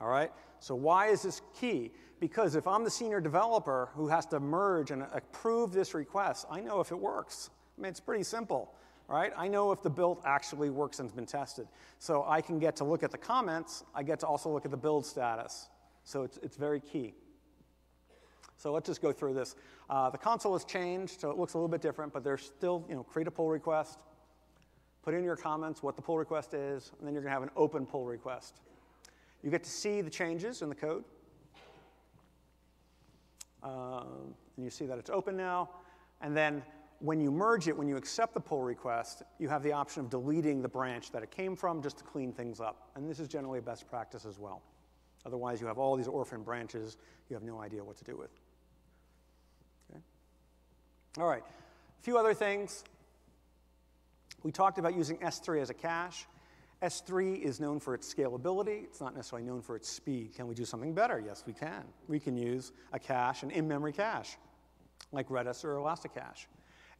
[SPEAKER 1] All right? So why is this key? Because if I'm the senior developer who has to merge and approve this request, I know if it works. I mean, it's pretty simple, right? I know if the build actually works and has been tested. So I can get to look at the comments. I get to also look at the build status. So it's, it's very key. So let's just go through this. Uh, the console has changed, so it looks a little bit different, but there's still, you know, create a pull request, put in your comments what the pull request is, and then you're going to have an open pull request. You get to see the changes in the code. Um, and you see that it's open now. And then when you merge it, when you accept the pull request, you have the option of deleting the branch that it came from just to clean things up. And this is generally a best practice as well. Otherwise, you have all these orphan branches you have no idea what to do with. Okay? All right, a few other things. We talked about using S3 as a cache. S3 is known for its scalability. It's not necessarily known for its speed. Can we do something better? Yes, we can. We can use a cache, an in-memory cache, like Redis or Elasticache.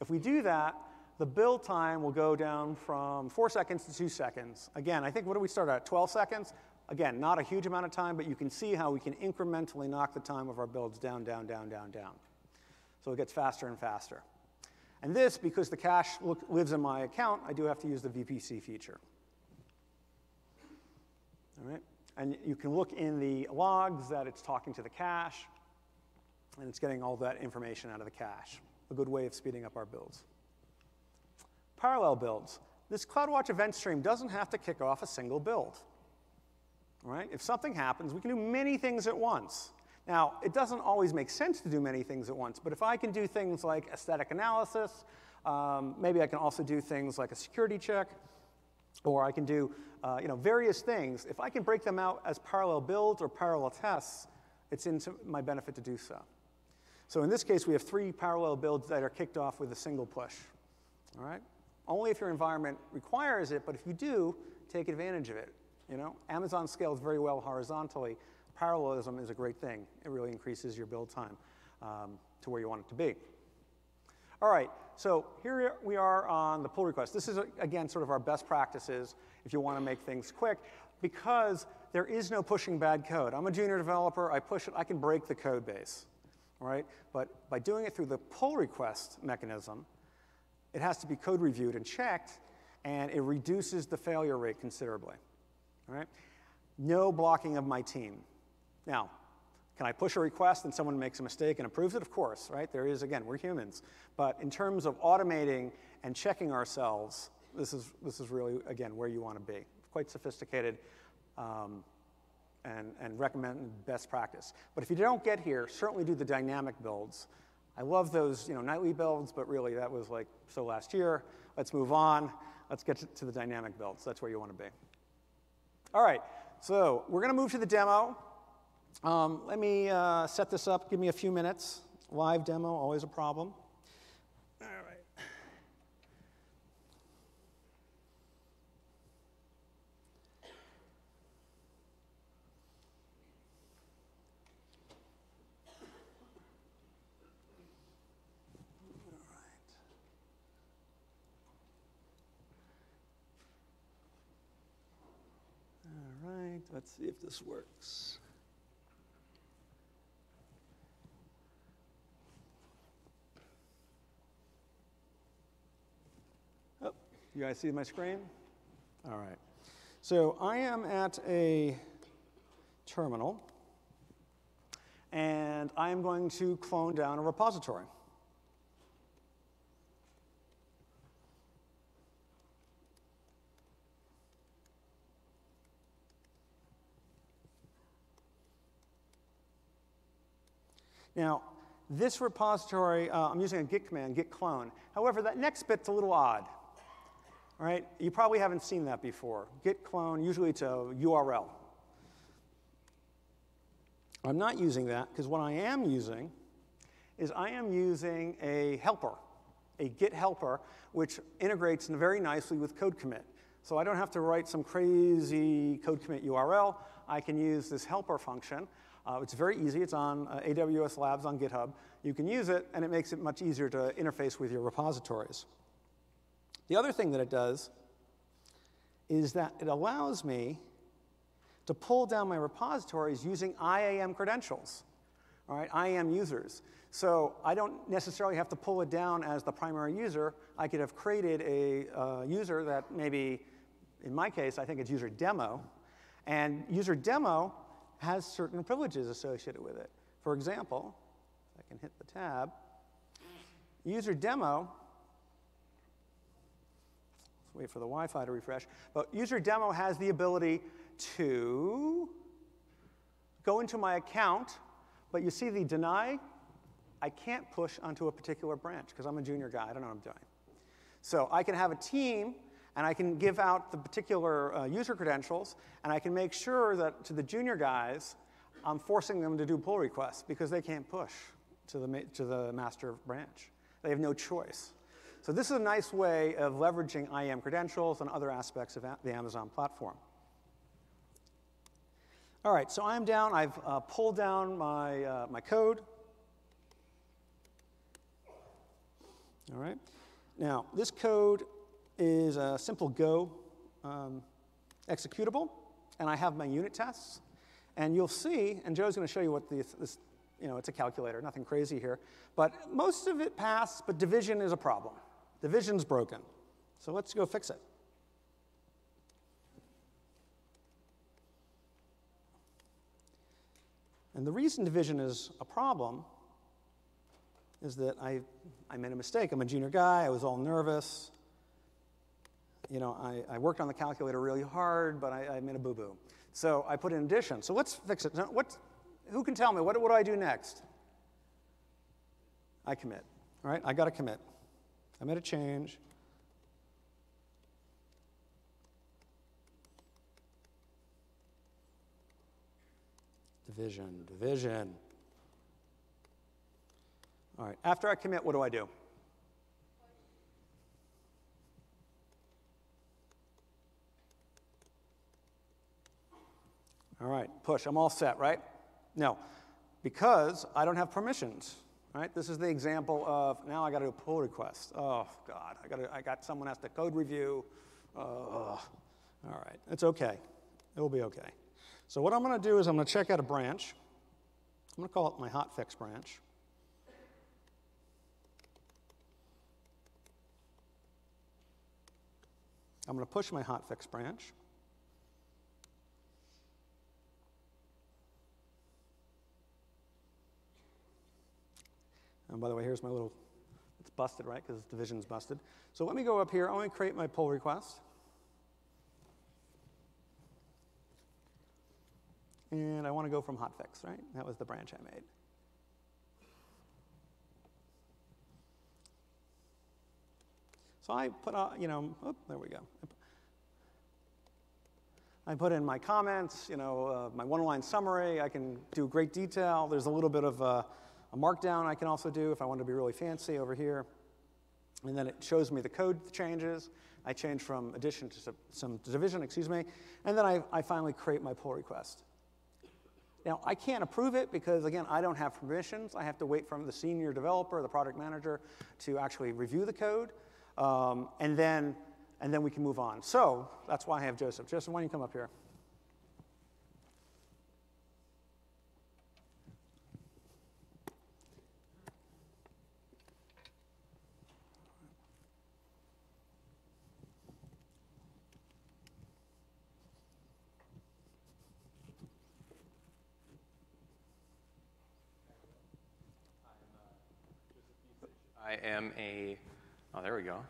[SPEAKER 1] If we do that, the build time will go down from four seconds to two seconds. Again, I think what do we start at? 12 seconds? Again, not a huge amount of time, but you can see how we can incrementally knock the time of our builds down, down, down, down, down. So it gets faster and faster. And this, because the cache lives in my account, I do have to use the VPC feature. All right? And you can look in the logs that it's talking to the cache, and it's getting all that information out of the cache. A good way of speeding up our builds. Parallel builds. This CloudWatch event stream doesn't have to kick off a single build. All right? If something happens, we can do many things at once. Now, it doesn't always make sense to do many things at once, but if I can do things like aesthetic analysis, um, maybe I can also do things like a security check, or I can do uh, you know, various things. If I can break them out as parallel builds or parallel tests, it's in my benefit to do so. So in this case, we have three parallel builds that are kicked off with a single push. All right? Only if your environment requires it, but if you do, take advantage of it. You know, Amazon scales very well horizontally. Parallelism is a great thing. It really increases your build time um, to where you want it to be. All right, so here we are on the pull request. This is, again, sort of our best practices if you want to make things quick, because there is no pushing bad code. I'm a junior developer, I push it, I can break the code base. all right? But by doing it through the pull request mechanism, it has to be code reviewed and checked, and it reduces the failure rate considerably, all right? No blocking of my team. Now, can I push a request and someone makes a mistake and approves it? Of course, right? There is, again, we're humans. But in terms of automating and checking ourselves, this is, this is really, again, where you want to be. Quite sophisticated um, and, and recommend best practice. But if you don't get here, certainly do the dynamic builds. I love those you know, nightly builds, but really that was like so last year. Let's move on. Let's get to, to the dynamic builds. That's where you want to be. All right, so we're going to move to the demo. Um, let me uh, set this up. Give me a few minutes. Live demo, always a problem. All right. All right, let's see if this works. You guys see my screen? All right. So I am at a terminal, and I am going to clone down a repository. Now, this repository, uh, I'm using a git command, git clone. However, that next bit's a little odd. All right, you probably haven't seen that before. Git clone, usually a URL. I'm not using that because what I am using is I am using a helper, a Git helper, which integrates very nicely with code commit. So I don't have to write some crazy code commit URL. I can use this helper function. Uh, it's very easy. It's on uh, AWS Labs on GitHub. You can use it, and it makes it much easier to interface with your repositories. The other thing that it does is that it allows me to pull down my repositories using IAM credentials, all right, IAM users. So I don't necessarily have to pull it down as the primary user. I could have created a uh, user that maybe, in my case, I think it's user demo. And user demo has certain privileges associated with it. For example, I can hit the tab, user demo wait for the Wi-Fi to refresh. But user demo has the ability to go into my account, but you see the deny, I can't push onto a particular branch because I'm a junior guy, I don't know what I'm doing. So I can have a team and I can give out the particular uh, user credentials and I can make sure that to the junior guys, I'm forcing them to do pull requests because they can't push to the, to the master branch. They have no choice. So this is a nice way of leveraging IAM credentials and other aspects of the Amazon platform. All right, so I'm down. I've uh, pulled down my, uh, my code. All right. Now, this code is a simple Go um, executable, and I have my unit tests. And you'll see, and Joe's going to show you what this, this, you know, it's a calculator, nothing crazy here. But most of it passed, but division is a problem. Division's broken. So let's go fix it. And the reason division is a problem is that I, I made a mistake. I'm a junior guy, I was all nervous. You know, I, I worked on the calculator really hard, but I, I made a boo boo. So I put in addition. So let's fix it. What, who can tell me? What, what do I do next? I commit. All right, I got to commit. I made a change. Division, division. All right, after I commit, what do I do? All right, push. I'm all set, right? No, because I don't have permissions right? This is the example of, now I got to do a pull request. Oh, God, I, got I got someone has to code review. Uh, all right, it's okay. It will be okay. So what I'm going to do is I'm going to check out a branch. I'm going to call it my hotfix branch. I'm going to push my hotfix branch. And by the way, here's my little, it's busted, right? Because division's busted. So let me go up here. I want to create my pull request. And I want to go from hotfix, right? That was the branch I made. So I put, uh, you know, oh, there we go. I put in my comments, you know, uh, my one-line summary. I can do great detail. There's a little bit of uh, a markdown I can also do if I want to be really fancy over here. And then it shows me the code changes. I change from addition to some division, excuse me. And then I, I finally create my pull request. Now, I can't approve it because, again, I don't have permissions. I have to wait from the senior developer, the project manager, to actually review the code. Um, and, then, and then we can move on. So that's why I have Joseph. Joseph, why don't you come up here?
[SPEAKER 2] I am a Oh, there we go.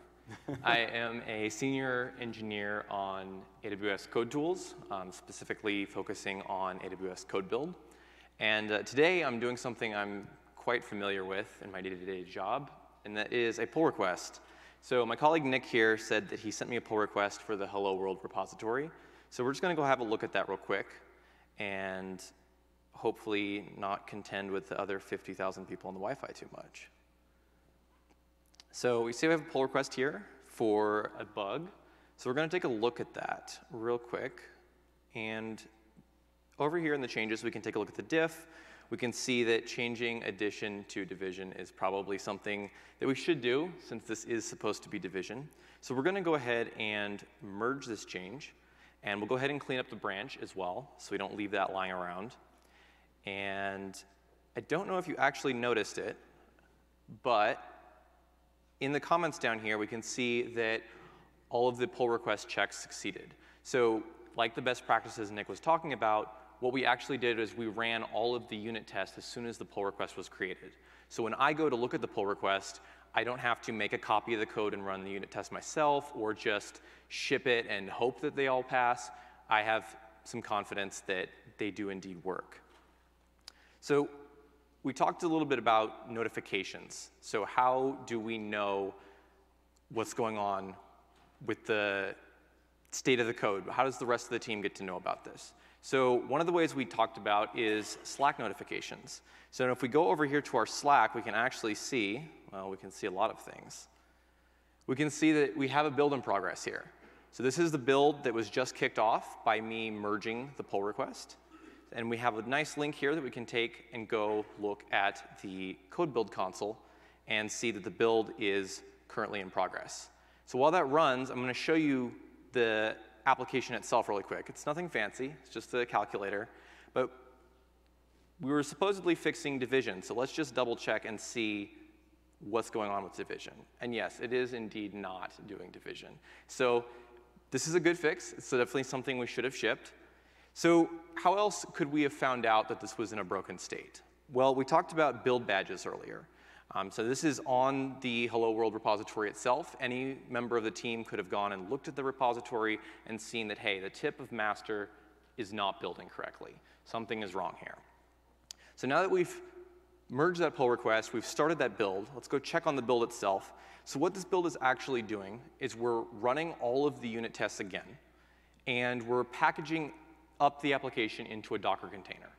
[SPEAKER 2] I am a senior engineer on AWS Code Tools, um, specifically focusing on AWS Code Build. And uh, today I'm doing something I'm quite familiar with in my day-to-day -day job, and that is a pull request. So my colleague Nick here said that he sent me a pull request for the Hello World repository. So we're just gonna go have a look at that real quick and hopefully not contend with the other 50,000 people on the Wi-Fi too much. So we see we have a pull request here for a bug. So we're going to take a look at that real quick. And over here in the changes, we can take a look at the diff. We can see that changing addition to division is probably something that we should do since this is supposed to be division. So we're going to go ahead and merge this change. And we'll go ahead and clean up the branch as well so we don't leave that lying around. And I don't know if you actually noticed it, but in the comments down here, we can see that all of the pull request checks succeeded. So like the best practices Nick was talking about, what we actually did is we ran all of the unit tests as soon as the pull request was created. So when I go to look at the pull request, I don't have to make a copy of the code and run the unit test myself or just ship it and hope that they all pass. I have some confidence that they do indeed work. So we talked a little bit about notifications. So how do we know what's going on with the state of the code? How does the rest of the team get to know about this? So one of the ways we talked about is Slack notifications. So if we go over here to our Slack, we can actually see, well, we can see a lot of things. We can see that we have a build in progress here. So this is the build that was just kicked off by me merging the pull request. And we have a nice link here that we can take and go look at the code build console and see that the build is currently in progress. So while that runs, I'm going to show you the application itself really quick. It's nothing fancy, it's just a calculator. But we were supposedly fixing division, so let's just double check and see what's going on with division. And yes, it is indeed not doing division. So this is a good fix. It's definitely something we should have shipped. So how else could we have found out that this was in a broken state? Well, we talked about build badges earlier. Um, so this is on the Hello World repository itself. Any member of the team could have gone and looked at the repository and seen that, hey, the tip of master is not building correctly. Something is wrong here. So now that we've merged that pull request, we've started that build, let's go check on the build itself. So what this build is actually doing is we're running all of the unit tests again, and we're packaging up the application into a Docker container.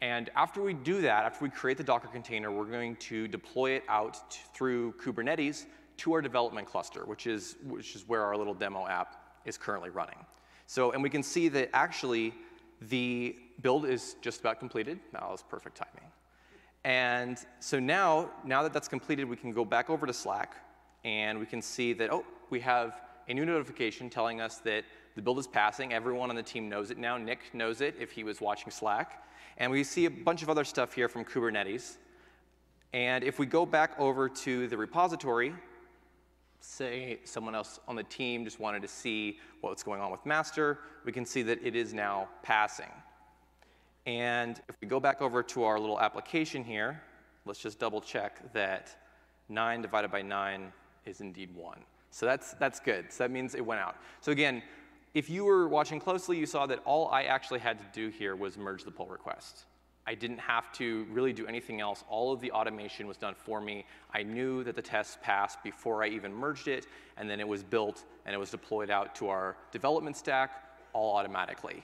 [SPEAKER 2] And after we do that, after we create the Docker container, we're going to deploy it out through Kubernetes to our development cluster, which is, which is where our little demo app is currently running. So, and we can see that actually the build is just about completed. That was perfect timing. And so now, now that that's completed, we can go back over to Slack and we can see that, oh, we have a new notification telling us that the build is passing. Everyone on the team knows it now. Nick knows it if he was watching Slack. And we see a bunch of other stuff here from Kubernetes. And if we go back over to the repository, say someone else on the team just wanted to see what's going on with master, we can see that it is now passing. And if we go back over to our little application here, let's just double check that 9 divided by 9 is indeed 1. So that's, that's good. So that means it went out. So again, if you were watching closely, you saw that all I actually had to do here was merge the pull request. I didn't have to really do anything else. All of the automation was done for me. I knew that the test passed before I even merged it, and then it was built and it was deployed out to our development stack all automatically.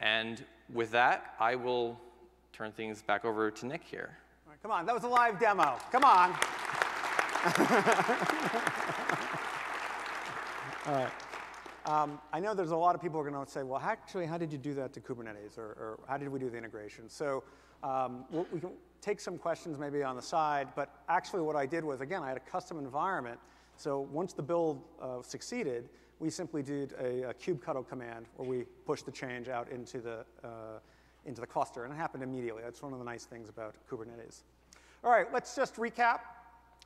[SPEAKER 2] And with that, I will turn things back over to Nick here.
[SPEAKER 1] All right, come on, that was a live demo. Come on. All right. Um, I know there's a lot of people are going to say, well, actually, how did you do that to Kubernetes, or, or how did we do the integration? So um, we'll, we can take some questions maybe on the side, but actually what I did was, again, I had a custom environment. So once the build uh, succeeded, we simply did a, a kubectl command where we pushed the change out into the, uh, into the cluster, and it happened immediately. That's one of the nice things about Kubernetes. All right, let's just recap,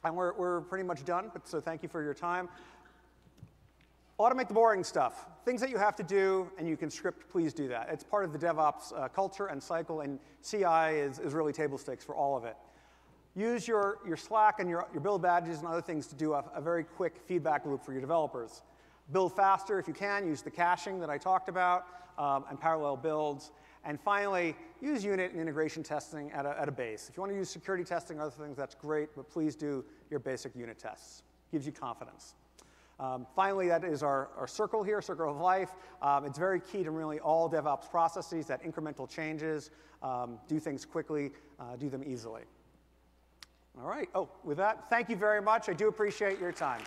[SPEAKER 1] and we're, we're pretty much done, but so thank you for your time. Automate the boring stuff. Things that you have to do and you can script, please do that. It's part of the DevOps uh, culture and cycle, and CI is, is really table stakes for all of it. Use your, your Slack and your, your build badges and other things to do a, a very quick feedback loop for your developers. Build faster if you can, use the caching that I talked about, um, and parallel builds. And finally, use unit and integration testing at a, at a base. If you want to use security testing, other things, that's great, but please do your basic unit tests. Gives you confidence. Um, finally, that is our, our circle here, circle of life. Um, it's very key to really all DevOps processes, that incremental changes, um, do things quickly, uh, do them easily. All right, oh, with that, thank you very much. I do appreciate your time.